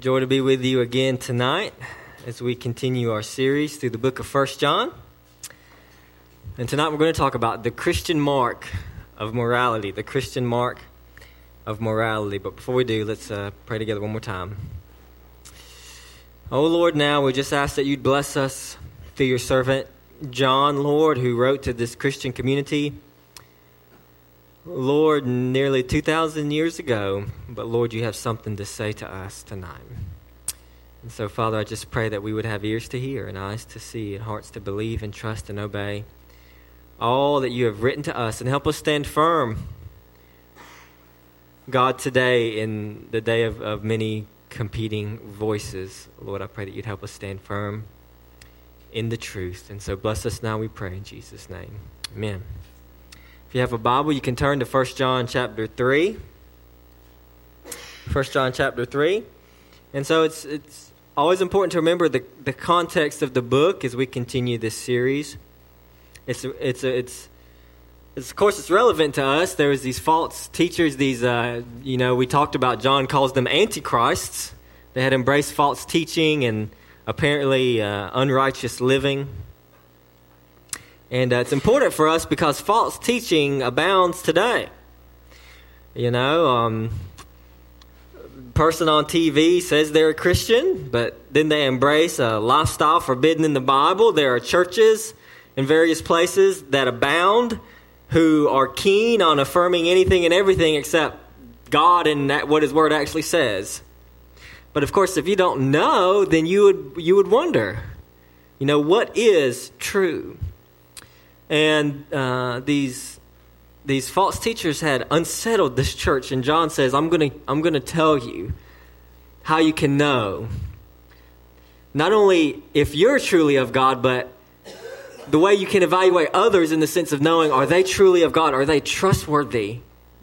Joy to be with you again tonight as we continue our series through the book of First John. And tonight we're going to talk about the Christian mark of morality, the Christian mark of morality. But before we do, let's uh, pray together one more time. Oh Lord, now we just ask that you'd bless us through your servant John, Lord, who wrote to this Christian community. Lord, nearly 2,000 years ago, but Lord, you have something to say to us tonight. And so, Father, I just pray that we would have ears to hear and eyes to see and hearts to believe and trust and obey all that you have written to us and help us stand firm. God, today, in the day of, of many competing voices, Lord, I pray that you'd help us stand firm in the truth. And so, bless us now, we pray, in Jesus' name. Amen. If you have a Bible, you can turn to 1 John chapter 3. 1 John chapter 3. And so it's, it's always important to remember the, the context of the book as we continue this series. It's, it's, it's, it's, of course, it's relevant to us. There was these false teachers, these, uh, you know, we talked about, John calls them antichrists. They had embraced false teaching and apparently uh, unrighteous living. And uh, it's important for us because false teaching abounds today. You know, um, person on TV says they're a Christian, but then they embrace a lifestyle forbidden in the Bible. There are churches in various places that abound who are keen on affirming anything and everything except God and what His Word actually says. But of course, if you don't know, then you would you would wonder, you know, what is true? And uh, these these false teachers had unsettled this church, and John says, "I'm going to I'm going to tell you how you can know not only if you're truly of God, but the way you can evaluate others in the sense of knowing are they truly of God? Are they trustworthy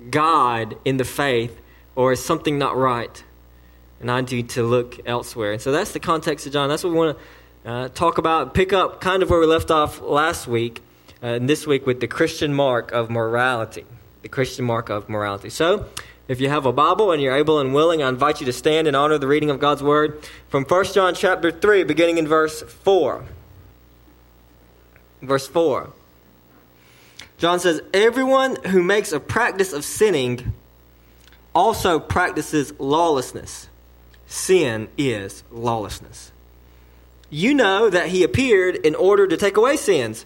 God in the faith, or is something not right? And I need to look elsewhere. And so that's the context of John. That's what we want to uh, talk about, pick up kind of where we left off last week uh, and this week with the Christian mark of morality. The Christian mark of morality. So, if you have a Bible and you're able and willing, I invite you to stand and honor the reading of God's Word from 1 John chapter 3, beginning in verse 4. Verse 4. John says, Everyone who makes a practice of sinning also practices lawlessness. Sin is lawlessness. You know that he appeared in order to take away sins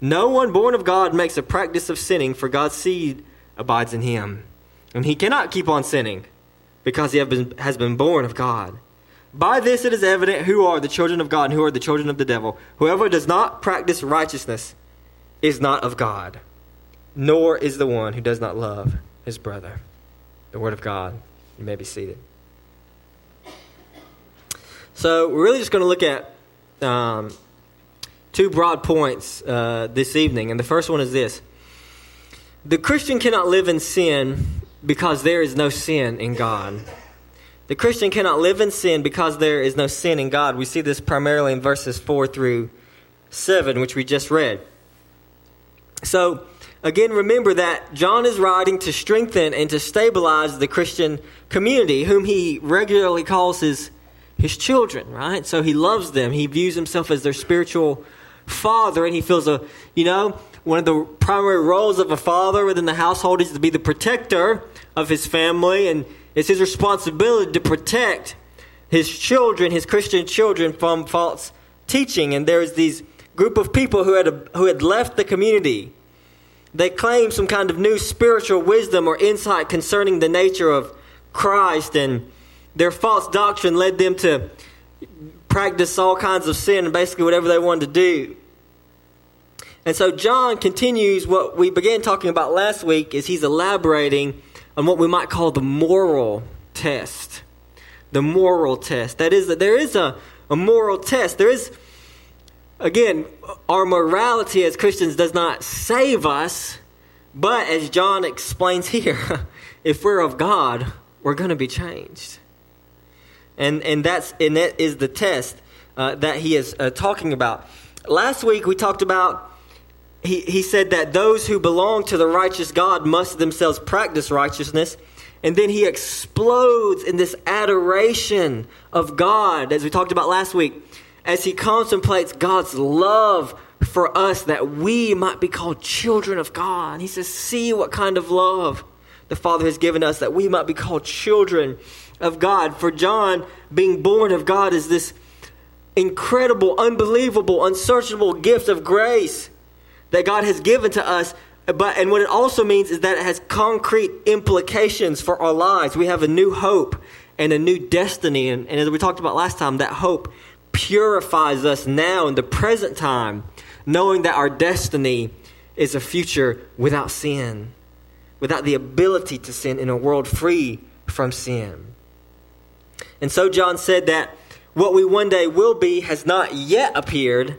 No one born of God makes a practice of sinning, for God's seed abides in him. And he cannot keep on sinning, because he been, has been born of God. By this it is evident who are the children of God and who are the children of the devil. Whoever does not practice righteousness is not of God, nor is the one who does not love his brother. The word of God. You may be seated. So, we're really just going to look at um, two broad points uh, this evening. And the first one is this The Christian cannot live in sin because there is no sin in God. The Christian cannot live in sin because there is no sin in God. We see this primarily in verses 4 through 7, which we just read. So, again, remember that John is writing to strengthen and to stabilize the Christian community, whom he regularly calls his, his children, right? So he loves them. He views himself as their spiritual father, and he feels a, you know, one of the primary roles of a father within the household is to be the protector of his family, and it's his responsibility to protect his children, his Christian children, from false teaching. And there's these group of people who had a, who had left the community. They claimed some kind of new spiritual wisdom or insight concerning the nature of Christ, and their false doctrine led them to practice all kinds of sin and basically whatever they wanted to do. And so John continues what we began talking about last week is he's elaborating on what we might call the moral test. The moral test. That is that there is a a moral test. There is, again, our morality as Christians does not save us, but as John explains here, if we're of God, we're going to be changed. And, and, that's, and that is the test uh, that he is uh, talking about. Last week we talked about he, he said that those who belong to the righteous God must themselves practice righteousness. And then he explodes in this adoration of God, as we talked about last week, as he contemplates God's love for us that we might be called children of God. He says, See what kind of love the Father has given us that we might be called children of God. For John, being born of God is this incredible, unbelievable, unsearchable gift of grace that God has given to us. But and what it also means is that it has concrete implications for our lives. We have a new hope and a new destiny. And, and as we talked about last time, that hope purifies us now in the present time, knowing that our destiny is a future without sin, without the ability to sin in a world free from sin. And so John said that what we one day will be has not yet appeared,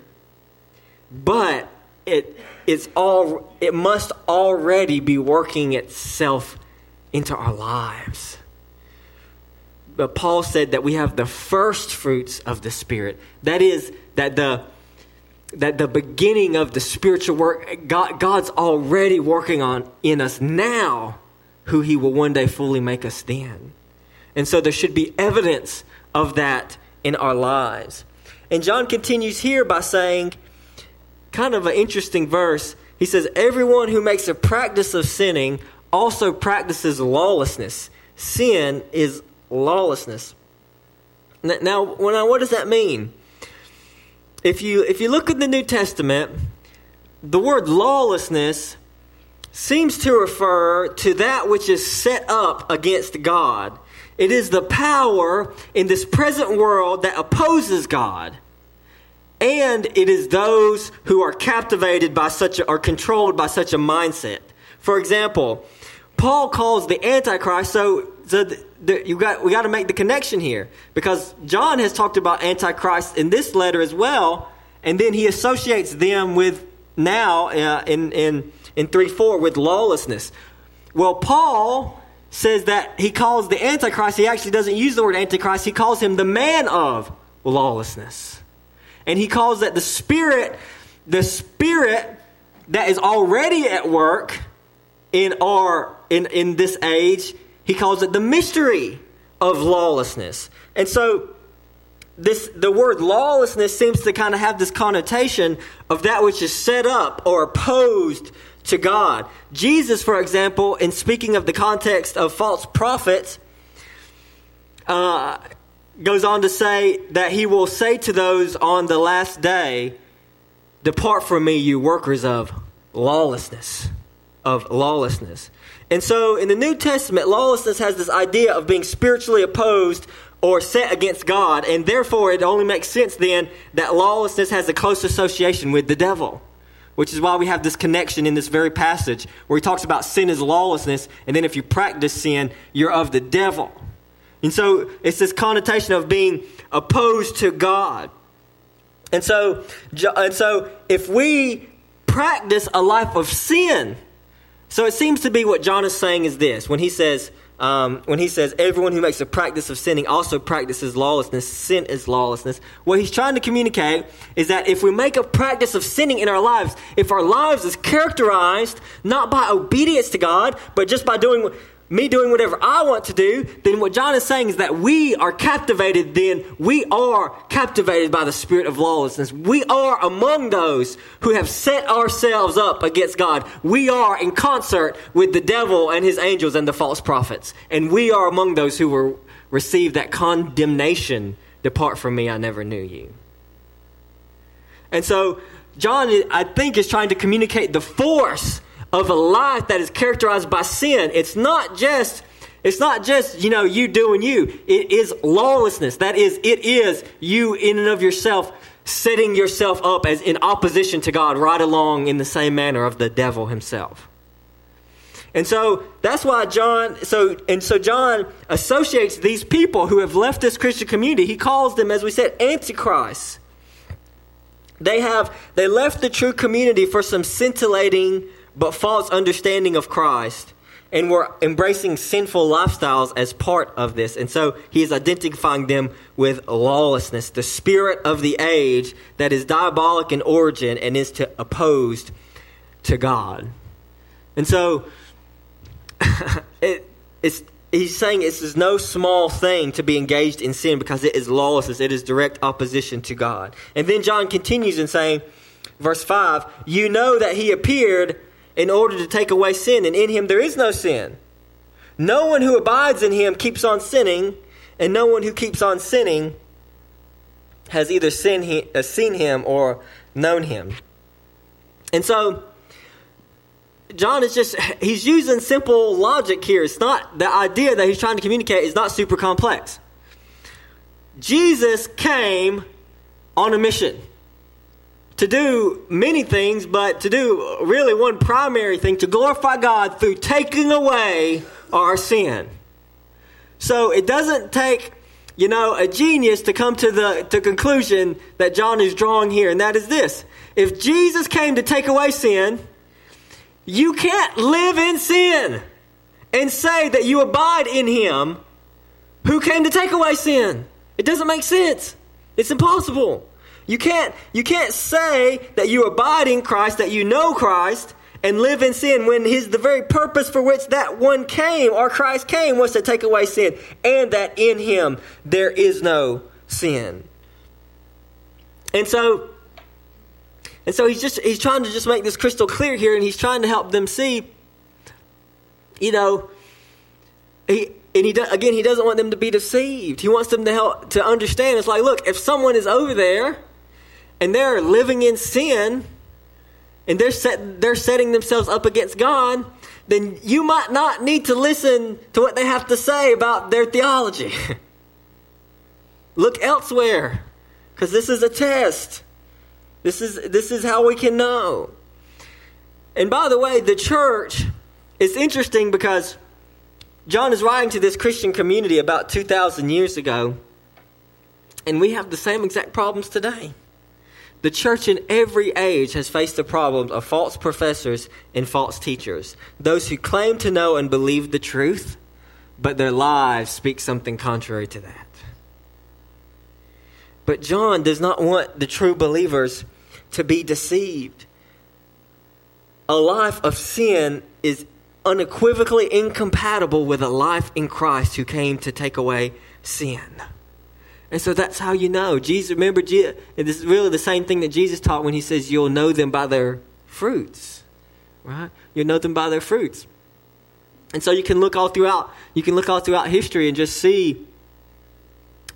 but it is all it must already be working itself into our lives. But Paul said that we have the first fruits of the Spirit. That is, that the that the beginning of the spiritual work God, God's already working on in us now, who He will one day fully make us then. And so there should be evidence of that in our lives. And John continues here by saying, kind of an interesting verse. He says, Everyone who makes a practice of sinning also practices lawlessness. Sin is lawlessness. Now, what does that mean? If you, if you look at the New Testament, the word lawlessness seems to refer to that which is set up against God. It is the power in this present world that opposes God and it is those who are captivated by such a, or controlled by such a mindset. For example, Paul calls the Antichrist. So, so the, the, you got we got to make the connection here because John has talked about Antichrist in this letter as well, and then he associates them with now uh, in in in three four with lawlessness. Well, Paul says that he calls the Antichrist. He actually doesn't use the word Antichrist. He calls him the man of lawlessness. And he calls that the spirit, the spirit that is already at work in our in, in this age, he calls it the mystery of lawlessness. And so this the word lawlessness seems to kind of have this connotation of that which is set up or opposed to God. Jesus, for example, in speaking of the context of false prophets, uh, goes on to say that he will say to those on the last day, Depart from me, you workers of lawlessness. Of lawlessness. And so in the New Testament, lawlessness has this idea of being spiritually opposed or set against God, and therefore it only makes sense then that lawlessness has a close association with the devil. Which is why we have this connection in this very passage where he talks about sin is lawlessness, and then if you practice sin, you're of the devil. And so it's this connotation of being opposed to God. And so, and so if we practice a life of sin, so it seems to be what John is saying is this when he says, um, when he says, everyone who makes a practice of sinning also practices lawlessness, sin is lawlessness. What he's trying to communicate is that if we make a practice of sinning in our lives, if our lives is characterized not by obedience to God, but just by doing me doing whatever I want to do, then what John is saying is that we are captivated, then we are captivated by the spirit of lawlessness. We are among those who have set ourselves up against God. We are in concert with the devil and his angels and the false prophets. And we are among those who will receive that condemnation. Depart from me, I never knew you. And so, John, I think, is trying to communicate the force of a life that is characterized by sin. It's not just it's not just, you know, you doing you. It is lawlessness. That is, it is you in and of yourself setting yourself up as in opposition to God right along in the same manner of the devil himself. And so that's why John so and so John associates these people who have left this Christian community. He calls them, as we said, antichrists. They have they left the true community for some scintillating but false understanding of Christ and were embracing sinful lifestyles as part of this. And so he is identifying them with lawlessness, the spirit of the age that is diabolic in origin and is to opposed to God. And so it, it's, he's saying this is no small thing to be engaged in sin because it is lawlessness. It is direct opposition to God. And then John continues in saying, verse 5, You know that he appeared in order to take away sin, and in him there is no sin. No one who abides in him keeps on sinning, and no one who keeps on sinning has either seen, uh, seen him or known him. And so, John is just, he's using simple logic here. It's not, the idea that he's trying to communicate is not super complex. Jesus came on a mission to do many things, but to do really one primary thing to glorify God through taking away our sin. So it doesn't take, you know, a genius to come to the to conclusion that John is drawing here, and that is this. If Jesus came to take away sin, you can't live in sin and say that you abide in him who came to take away sin. It doesn't make sense. It's impossible. You can't, you can't say that you abide in Christ, that you know Christ, and live in sin when his the very purpose for which that one came or Christ came was to take away sin and that in him there is no sin. And so and so he's just he's trying to just make this crystal clear here and he's trying to help them see you know he and he again he doesn't want them to be deceived. He wants them to help to understand it's like look, if someone is over there and they're living in sin and they're set, they're setting themselves up against God, then you might not need to listen to what they have to say about their theology. Look elsewhere because this is a test. This is this is how we can know. And by the way, the church is interesting because John is writing to this Christian community about 2,000 years ago, and we have the same exact problems today. The church in every age has faced the problems of false professors and false teachers, those who claim to know and believe the truth, but their lives speak something contrary to that. But John does not want the true believers to be deceived. A life of sin is unequivocally incompatible with a life in Christ who came to take away sin. And so that's how you know. Jesus, remember, this is really the same thing that Jesus taught when he says, You'll know them by their fruits. Right? You'll know them by their fruits. And so you can look all throughout, you can look all throughout history and just see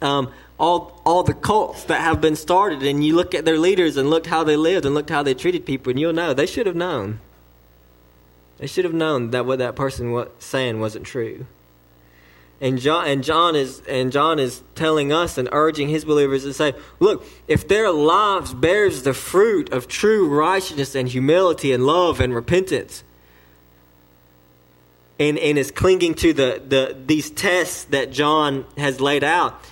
um, all, all the cults that have been started. And you look at their leaders and look how they lived and look how they treated people, and you'll know they should have known. They should have known that what that person was saying wasn't true. And John, and John is and John is telling us and urging his believers to say, look, if their lives bears the fruit of true righteousness and humility and love and repentance, and, and is clinging to the, the these tests that John has laid out,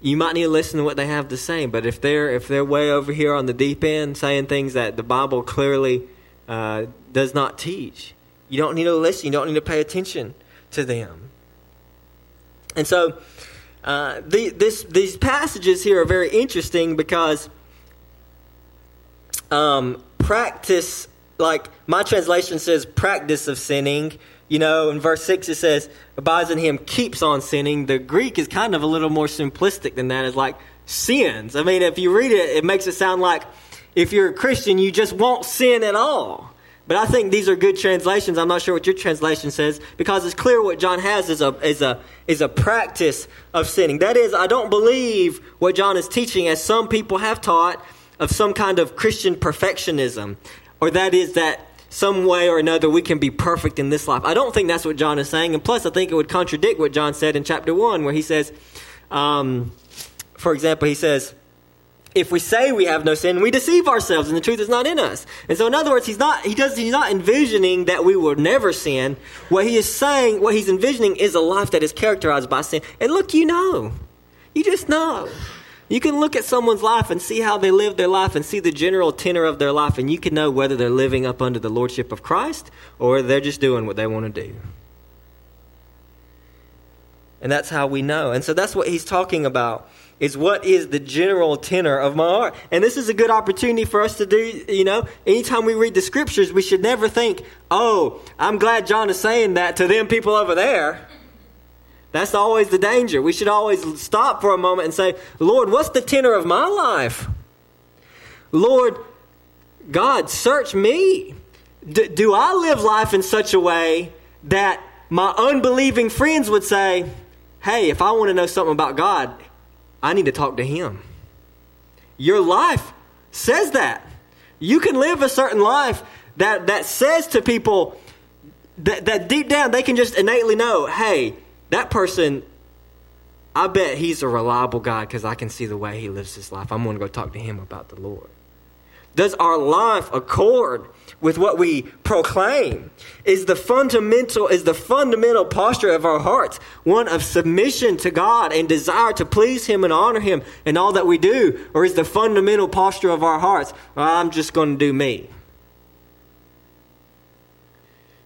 you might need to listen to what they have to say. But if they're if they're way over here on the deep end saying things that the Bible clearly uh, does not teach, you don't need to listen. You don't need to pay attention to them. And so, uh, the, this, these passages here are very interesting because um, practice, like my translation says, practice of sinning. You know, in verse 6 it says, abides in him, keeps on sinning. The Greek is kind of a little more simplistic than that. It's like sins. I mean, if you read it, it makes it sound like if you're a Christian, you just won't sin at all. But I think these are good translations. I'm not sure what your translation says because it's clear what John has is a, is a, is a practice of sinning. That is, I don't believe what John is teaching, as some people have taught, of some kind of Christian perfectionism, or that is that some way or another we can be perfect in this life. I don't think that's what John is saying. And plus, I think it would contradict what John said in chapter 1, where he says, um, for example, he says, if we say we have no sin, we deceive ourselves and the truth is not in us. And so in other words, he's not he does he's not envisioning that we will never sin. What he is saying, what he's envisioning is a life that is characterized by sin. And look, you know. You just know. You can look at someone's life and see how they live their life and see the general tenor of their life, and you can know whether they're living up under the lordship of Christ or they're just doing what they want to do. And that's how we know. And so that's what he's talking about is what is the general tenor of my heart. And this is a good opportunity for us to do, you know, anytime we read the scriptures, we should never think, oh, I'm glad John is saying that to them people over there. That's always the danger. We should always stop for a moment and say, Lord, what's the tenor of my life? Lord, God, search me. D- do I live life in such a way that my unbelieving friends would say, hey, if I want to know something about God, I need to talk to Him? Your life says that. You can live a certain life that, that says to people that, that deep down they can just innately know, hey, that person, I bet he's a reliable guy because I can see the way he lives his life. I'm going to go talk to him about the Lord. Does our life accord with what we proclaim? Is the fundamental is the fundamental posture of our hearts one of submission to God and desire to please Him and honor Him in all that we do, or is the fundamental posture of our hearts, I'm just going to do me?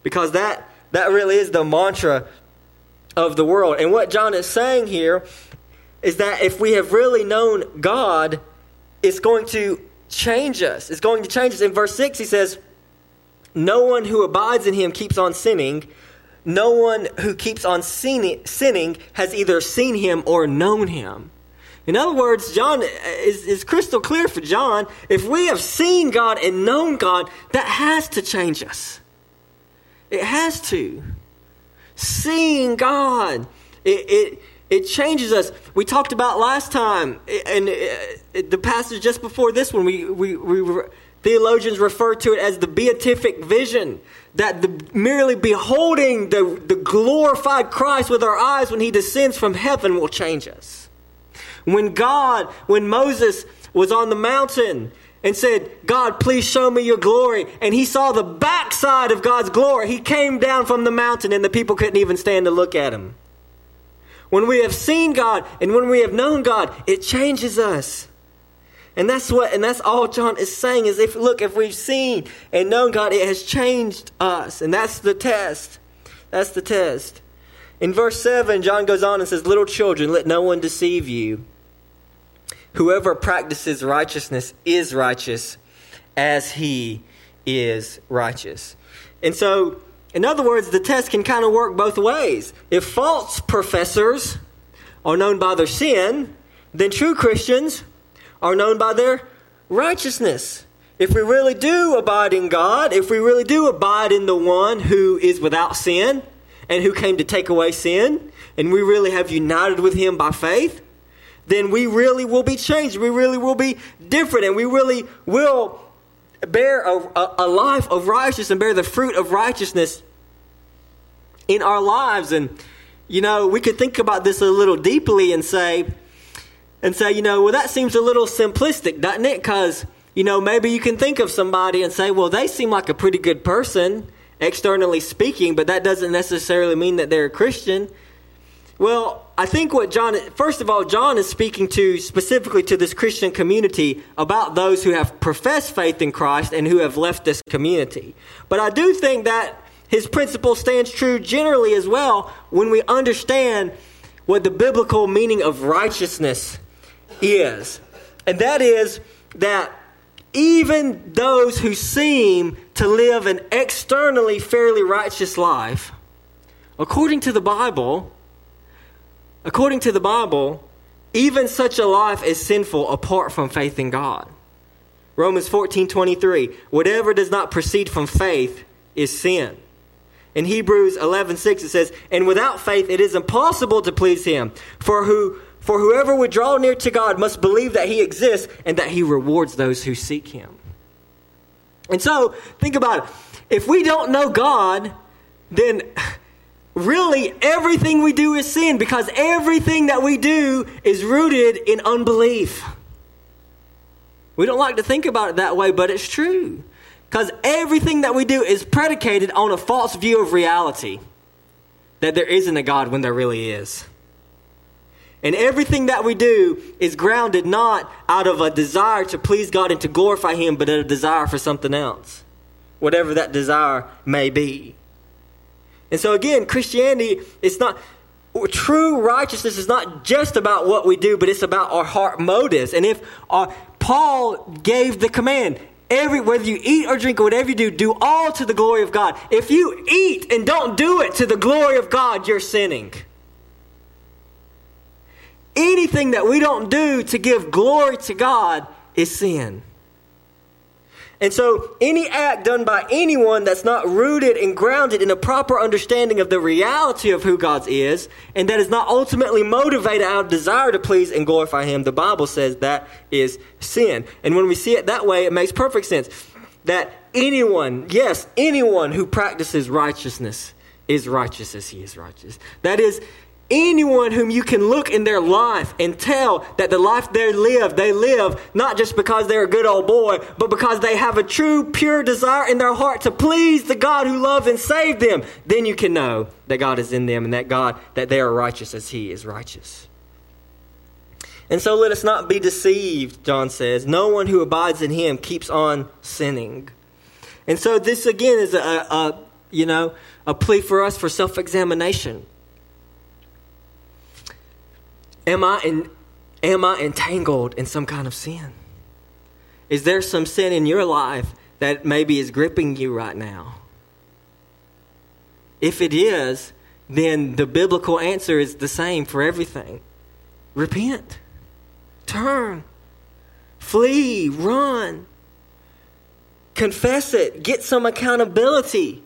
Because that that really is the mantra of the world. And what John is saying here is that if we have really known God, it's going to change us. It's going to change us. In verse 6, he says, No one who abides in him keeps on sinning. No one who keeps on sinning has either seen him or known him. In other words, John uh, is, is crystal clear for John. If we have seen God and known God, that has to change us. It has to seeing God. It, it, it changes us. We talked about last time, and uh, the passage just before this one, we, we, we theologians refer to it as the beatific vision. That the, merely beholding the, the glorified Christ with our eyes when he descends from heaven will change us. When God, when Moses was on the mountain and said, God, please show me your glory. And he saw the backside of God's glory. He came down from the mountain and the people couldn't even stand to look at him. When we have seen God and when we have known God, it changes us. And that's what, and that's all John is saying is if, look, if we've seen and known God, it has changed us. And that's the test. That's the test. In verse 7, John goes on and says, Little children, let no one deceive you. Whoever practices righteousness is righteous as he is righteous. And so, in other words, the test can kind of work both ways. If false professors are known by their sin, then true Christians are known by their righteousness. If we really do abide in God, if we really do abide in the one who is without sin and who came to take away sin, and we really have united with him by faith, then we really will be changed. We really will be different, and we really will bear a, a, life of righteousness and bear the fruit of righteousness in our lives. And, you know, we could think about this a little deeply and say, and say, you know, well, that seems a little simplistic, doesn't it? Because, you know, maybe you can think of somebody and say, well, they seem like a pretty good person, externally speaking, but that doesn't necessarily mean that they're a Christian. Well, I think what John, first of all, John is speaking to specifically to this Christian community about those who have professed faith in Christ and who have left this community. But I do think that his principle stands true generally as well when we understand what the biblical meaning of righteousness is. And that is that even those who seem to live an externally fairly righteous life, according to the Bible, According to the Bible, even such a life is sinful apart from faith in God. Romans 14 23. Whatever does not proceed from faith is sin. In Hebrews 11 6, it says, And without faith it is impossible to please him. For, who, for whoever would draw near to God must believe that he exists and that he rewards those who seek him. And so, think about it. If we don't know God, then really everything we do is sin because everything that we do is rooted in unbelief. We don't like to think about it that way, but it's true. Because everything that we do is predicated on a false view of reality that there isn't a God when there really is. And everything that we do is grounded not out of a desire to please God and to glorify Him, but a desire for something else, whatever that desire may be. And so, again, Christianity is not. True righteousness is not just about what we do, but it's about our heart motives. And if our, Paul gave the command, every whether you eat or drink or whatever you do, do all to the glory of God. If you eat and don't do it to the glory of God, you're sinning. Anything that we don't do to give glory to God is sin. And so, any act done by anyone that's not rooted and grounded in a proper understanding of the reality of who God is, and that is not ultimately motivated out of desire to please and glorify Him, the Bible says that is sin. And when we see it that way, it makes perfect sense that anyone, yes, anyone who practices righteousness is righteous as He is righteous. That is, anyone whom you can look in their life and tell that the life they live, they live not just because they're a good old boy, but because they have a true, pure desire in their heart to please the God who loves and saved them, then you can know that God is in them and that God, that they are righteous as He is righteous. And so let us not be deceived, John says. No one who abides in Him keeps on sinning. And so this again is a, a you know, a plea for us for self-examination. Am I, in, am I entangled in some kind of sin? Is there some sin in your life that maybe is gripping you right now? If it is, then the biblical answer is the same for everything. Repent, turn, flee, run, confess it, get some accountability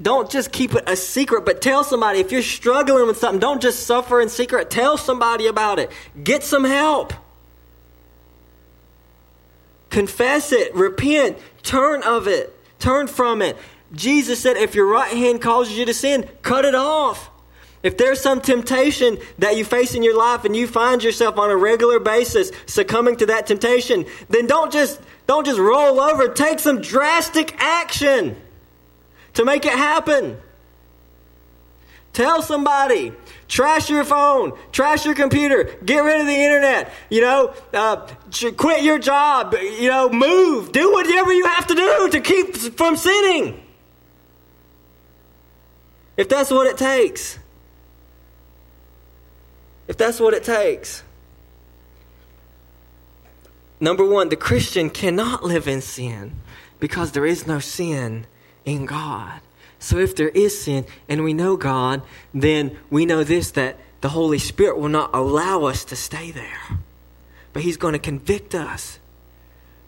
don't just keep it a secret, but tell somebody. If you're struggling with something, don't just suffer in secret. Tell somebody about it. Get some help. Confess it. Repent. Turn of it. Turn from it. Jesus said, if your right hand causes you to sin, cut it off. If there's some temptation that you face in your life and you find yourself on a regular basis succumbing to that temptation, then don't just don't just roll over. Take some drastic action to make it happen. Tell somebody. Trash your phone. Trash your computer. Get rid of the internet. You know, uh, quit your job. You know, move. Do whatever you have to do to keep from sinning. If that's what it takes. If that's what it takes. Number one, the Christian cannot live in sin because there is no sin in God. So if there is sin and we know God, then we know this that the Holy Spirit will not allow us to stay there. But He's going to convict us.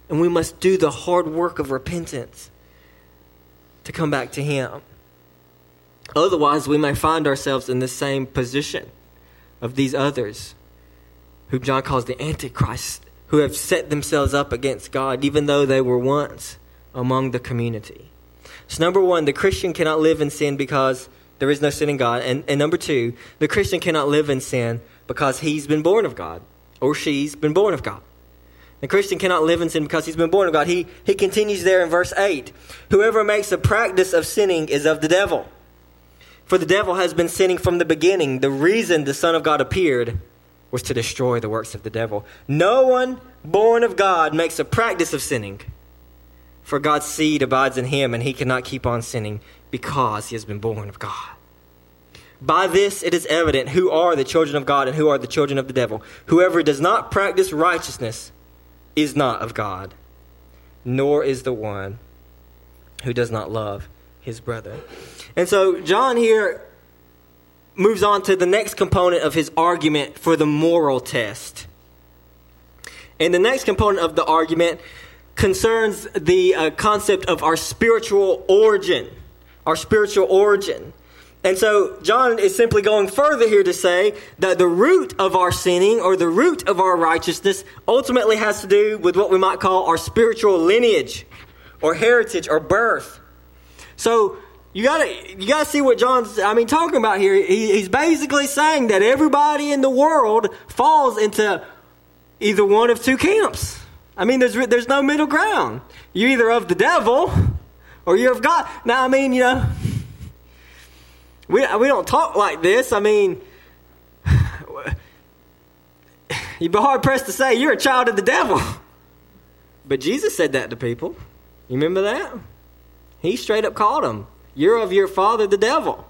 And we must do the hard work of repentance to come back to Him. Otherwise, we may find ourselves in the same position of these others, who John calls the Antichrist, who have set themselves up against God, even though they were once among the community. So, number one, the Christian cannot live in sin because there is no sin in God. And, and number two, the Christian cannot live in sin because he's been born of God or she's been born of God. The Christian cannot live in sin because he's been born of God. He, he continues there in verse 8 Whoever makes a practice of sinning is of the devil. For the devil has been sinning from the beginning. The reason the Son of God appeared was to destroy the works of the devil. No one born of God makes a practice of sinning for God's seed abides in him, and he cannot keep on sinning because he has been born of God. By this it is evident who are the children of God and who are the children of the devil. Whoever does not practice righteousness is not of God, nor is the one who does not love his brother. And so John here moves on to the next component of his argument for the moral test. And the next component of the argument concerns the uh, concept of our spiritual origin. Our spiritual origin. And so John is simply going further here to say that the root of our sinning or the root of our righteousness ultimately has to do with what we might call our spiritual lineage or heritage or birth. So you gotta you gotta see what John's I mean talking about here. He, he's basically saying that everybody in the world falls into either one of two camps. I mean, there's, there's no middle ground. You're either of the devil or you're of God. Now, I mean, you know, we, we don't talk like this. I mean, you'd be hard pressed to say you're a child of the devil. But Jesus said that to people. You remember that? He straight up called them, You're of your father, the devil.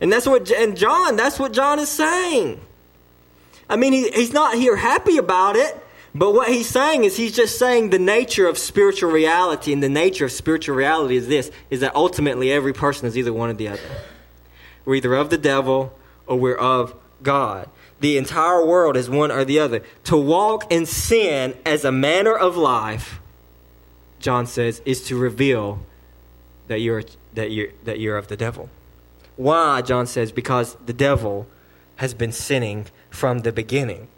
And that's what, and John, that's what John is saying. I mean, he, he's not here happy about it, but what he's saying is he's just saying the nature of spiritual reality, and the nature of spiritual reality is this, is that ultimately every person is either one or the other. We're either of the devil or we're of God. The entire world is one or the other. To walk in sin as a manner of life, John says, is to reveal that you're, that you're, that you're of the devil. Why, John says, because the devil has been sinning from the beginning.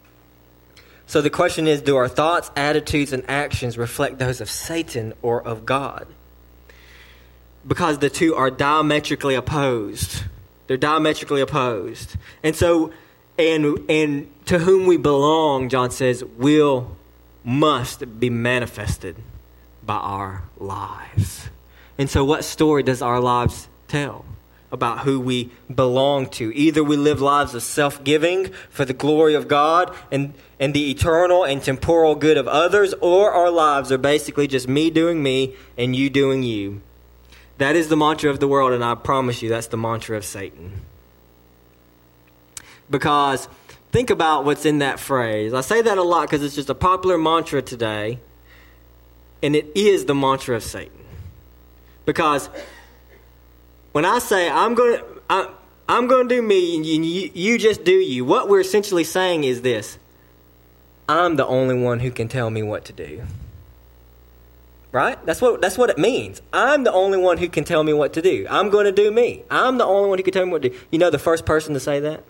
So the question is do our thoughts, attitudes, and actions reflect those of Satan or of God? Because the two are diametrically opposed. They're diametrically opposed. And so, and, and to whom we belong, John says, will, must be manifested by our lives. And so, what story does our lives tell? About who we belong to. Either we live lives of self giving for the glory of God and, and the eternal and temporal good of others, or our lives are basically just me doing me and you doing you. That is the mantra of the world, and I promise you that's the mantra of Satan. Because think about what's in that phrase. I say that a lot because it's just a popular mantra today, and it is the mantra of Satan. Because when I say I'm going to, I'm going to do me and you, you just do you, what we're essentially saying is this I'm the only one who can tell me what to do. Right? That's what, that's what it means. I'm the only one who can tell me what to do. I'm going to do me. I'm the only one who can tell me what to do. You know the first person to say that?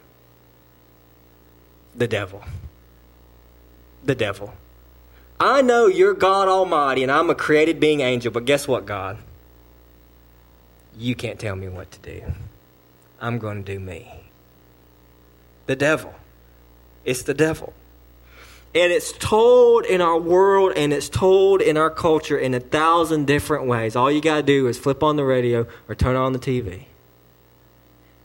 The devil. The devil. I know you're God Almighty and I'm a created being angel, but guess what, God? You can't tell me what to do. I'm going to do me. The devil. It's the devil. And it's told in our world and it's told in our culture in a thousand different ways. All you got to do is flip on the radio or turn on the TV.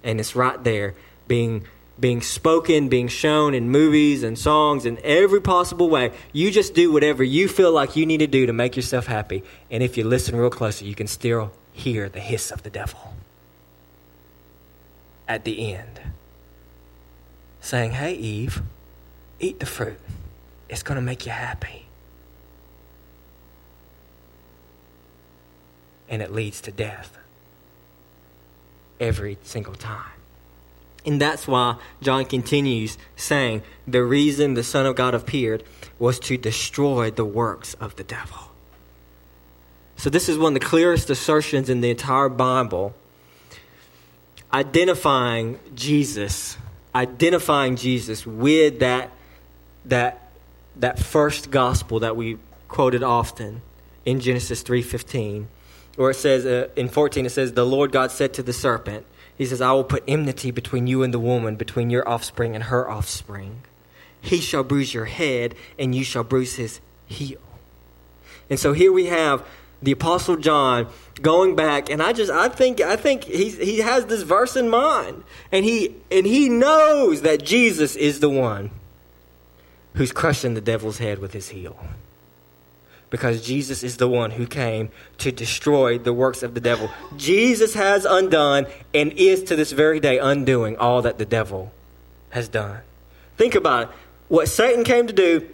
And it's right there being being spoken, being shown in movies and songs in every possible way. You just do whatever you feel like you need to do to make yourself happy. And if you listen real closely, you can still hear the hiss of the devil at the end, saying, Hey, Eve, eat the fruit. It's going to make you happy. And it leads to death every single time. And that's why John continues saying the reason the Son of God appeared was to destroy the works of the devil. So, this is one of the clearest assertions in the entire Bible identifying Jesus, identifying Jesus with that, that, that first gospel that we quoted often in Genesis 3.15, where it says, uh, in 14, it says, The Lord God said to the serpent, He says, I will put enmity between you and the woman, between your offspring and her offspring. He shall bruise your head, and you shall bruise his heel. And so here we have the apostle John going back and I just I think I think he's, he has this verse in mind and he and he knows that Jesus is the one who's crushing the devil's head with his heel. Because Jesus is the one who came to destroy the works of the devil. Jesus has undone and is to this very day undoing all that the devil has done. Think about it. What Satan came to do,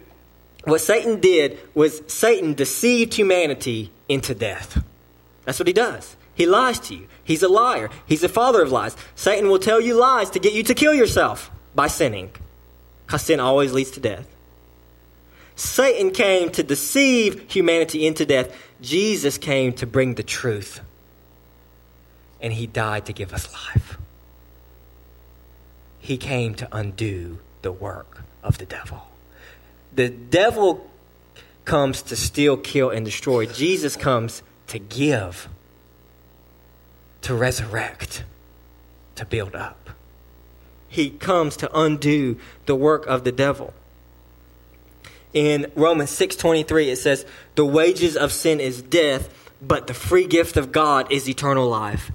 what Satan did was Satan deceived humanity into death. That's what he does. He lies to you. He's a liar. He's the father of lies. Satan will tell you lies to get you to kill yourself by sinning, because sin always leads to death. Satan came to deceive humanity into death. Jesus came to bring the truth. And he died to give us life. He came to undo the work of the devil. The devil comes to steal, kill, and destroy. Jesus comes to give, to resurrect, to build up. he comes to undo the work of the devil. In Romans 6:23 it says, "The wages of sin is death, but the free gift of God is eternal life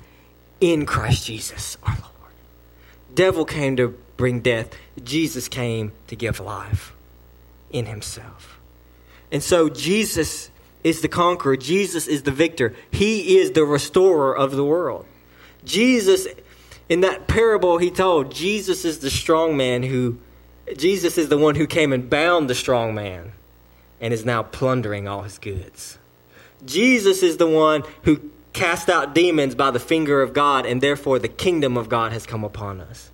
in Christ Jesus our Lord." Devil came to bring death. Jesus came to give life in himself. And so Jesus is the conqueror. Jesus is the victor. He is the restorer of the world. Jesus in that parable he told, Jesus is the strong man who, Jesus is the one who came and bound the strong man and is now plundering all his goods. Jesus is the one who cast out demons by the finger of God, and therefore the kingdom of God has come upon us.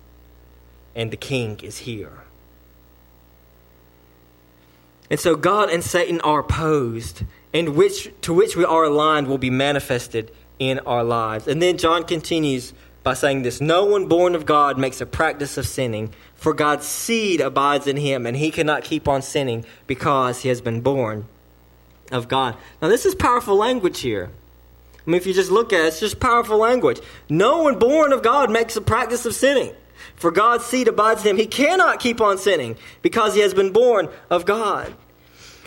And the king is here. And so God and Satan are opposed, and which to which we are aligned will be manifested in our lives. And then John continues by saying this No one born of God makes a practice of sinning, for God's seed abides in him, and he cannot keep on sinning because he has been born of God. Now, this is powerful language here. I mean, if you just look at it, it's just powerful language. No one born of God makes a practice of sinning, for God's seed abides in him. He cannot keep on sinning because he has been born of God.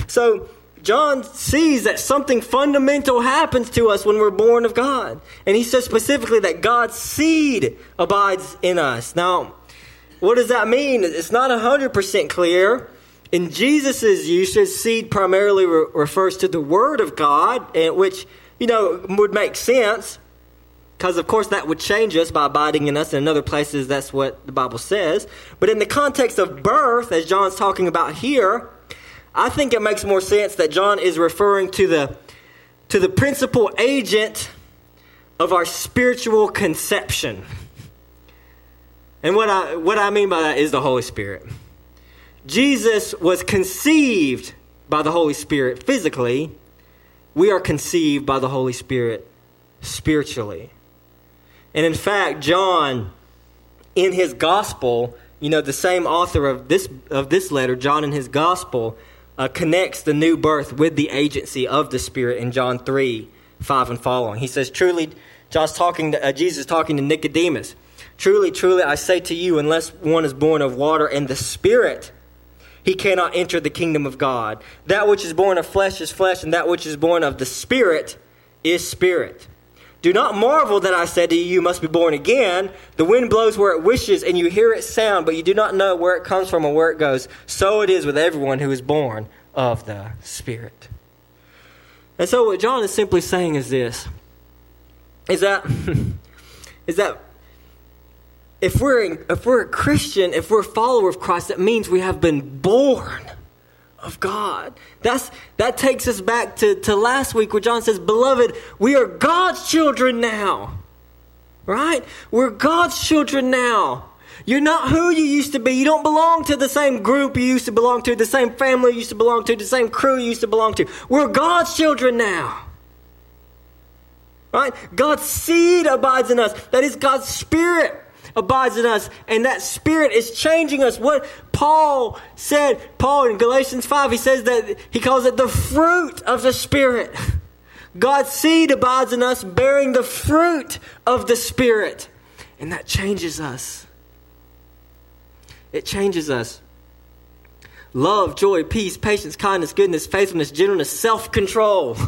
So, John sees that something fundamental happens to us when we're born of God. And he says specifically that God's seed abides in us. Now, what does that mean? It's not 100% clear. In Jesus' usage, seed primarily re- refers to the Word of God, which, you know, would make sense. Because, of course, that would change us by abiding in us. In other places, that's what the Bible says. But in the context of birth, as John's talking about here, I think it makes more sense that John is referring to the, to the principal agent of our spiritual conception. And what I, what I mean by that is the Holy Spirit. Jesus was conceived by the Holy Spirit physically. We are conceived by the Holy Spirit spiritually. And in fact, John, in his gospel, you know, the same author of this, of this letter, John in his gospel, uh, connects the new birth with the agency of the Spirit in John 3 5 and following. He says, Truly, John's talking to, uh, Jesus talking to Nicodemus. Truly, truly, I say to you, unless one is born of water and the Spirit, he cannot enter the kingdom of God. That which is born of flesh is flesh, and that which is born of the Spirit is spirit. Do not marvel that I said to you, You must be born again. The wind blows where it wishes, and you hear its sound, but you do not know where it comes from or where it goes. So it is with everyone who is born of the Spirit. And so, what John is simply saying is this is that, is that if we're, if we're a Christian, if we're a follower of Christ, that means we have been born of God. That's, that takes us back to, to last week where John says, Beloved, we are God's children now. Right? We're God's children now. You're not who you used to be. You don't belong to the same group you used to belong to, the same family you used to belong to, the same crew you used to belong to. We're God's children now. Right? God's seed abides in us. That is God's spirit abides in us, and that Spirit is changing us. What Paul said, Paul in Galatians 5, he says that he calls it the fruit of the Spirit. God's seed abides in us, bearing the fruit of the Spirit. And that changes us. It changes us. Love, joy, peace, patience, kindness, goodness, faithfulness, gentleness, self control.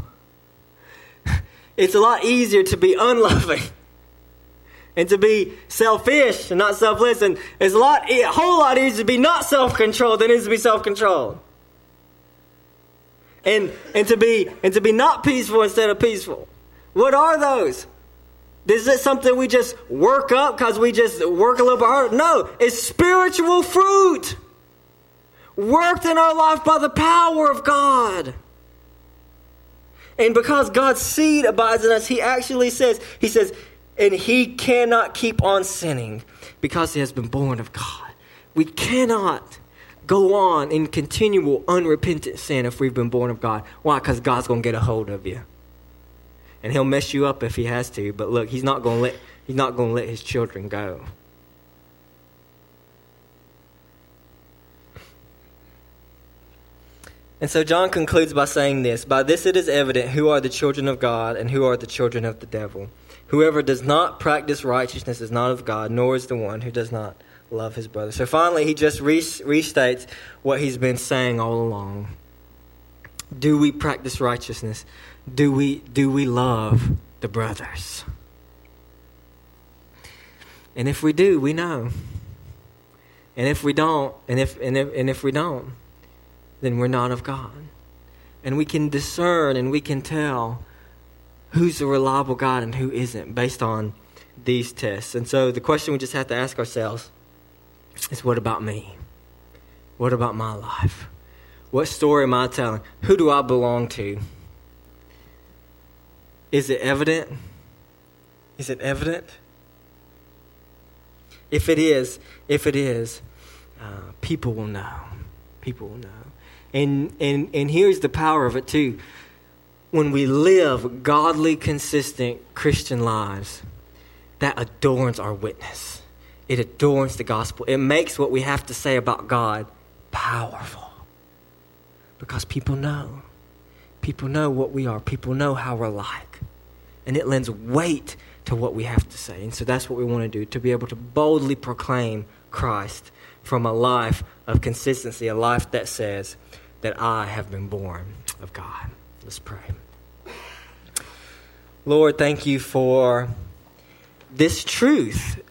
It's a lot easier to be unloving and to be selfish and not selfless. And it's a lot, a whole lot easier to be not self-controlled than it is to be self-controlled. And and to be and to be not peaceful instead of peaceful. What are those? Is it something we just work up because we just work a little bit harder? No, it's spiritual fruit. Worked in our life by the power of God. And because God's seed abides in us, He actually says, He says, and he cannot keep on sinning because he has been born of God. We cannot go on in continual unrepentant sin if we've been born of God. Why? Because God's going to get a hold of you. And he'll mess you up if he has to, but look, he's not going to let he's not going to let his children go. And so John concludes by saying this By this it is evident who are the children of God and who are the children of the devil. Whoever does not practice righteousness is not of God, nor is the one who does not love his brother. So finally, he just restates what he's been saying all along. Do we practice righteousness? Do we, do we love the brothers? And if we do, we know. And if we don't, and if, and if, and if we don't, then we're not of God. And we can discern and we can tell who's a reliable God and who isn't based on these tests. And so the question we just have to ask ourselves is what about me? What about my life? What story am I telling? Who do I belong to? Is it evident? Is it evident? If it is, if it is, uh, people will know. People will know. And, and, and here's the power of it, too. When we live godly, consistent Christian lives, that adorns our witness. It adorns the gospel. It makes what we have to say about God powerful. Because people know. People know what we are, people know how we're like. And it lends weight to what we have to say. And so that's what we want to do to be able to boldly proclaim Christ from a life of consistency, a life that says that I have been born of God. Let's pray. Lord, thank you for this truth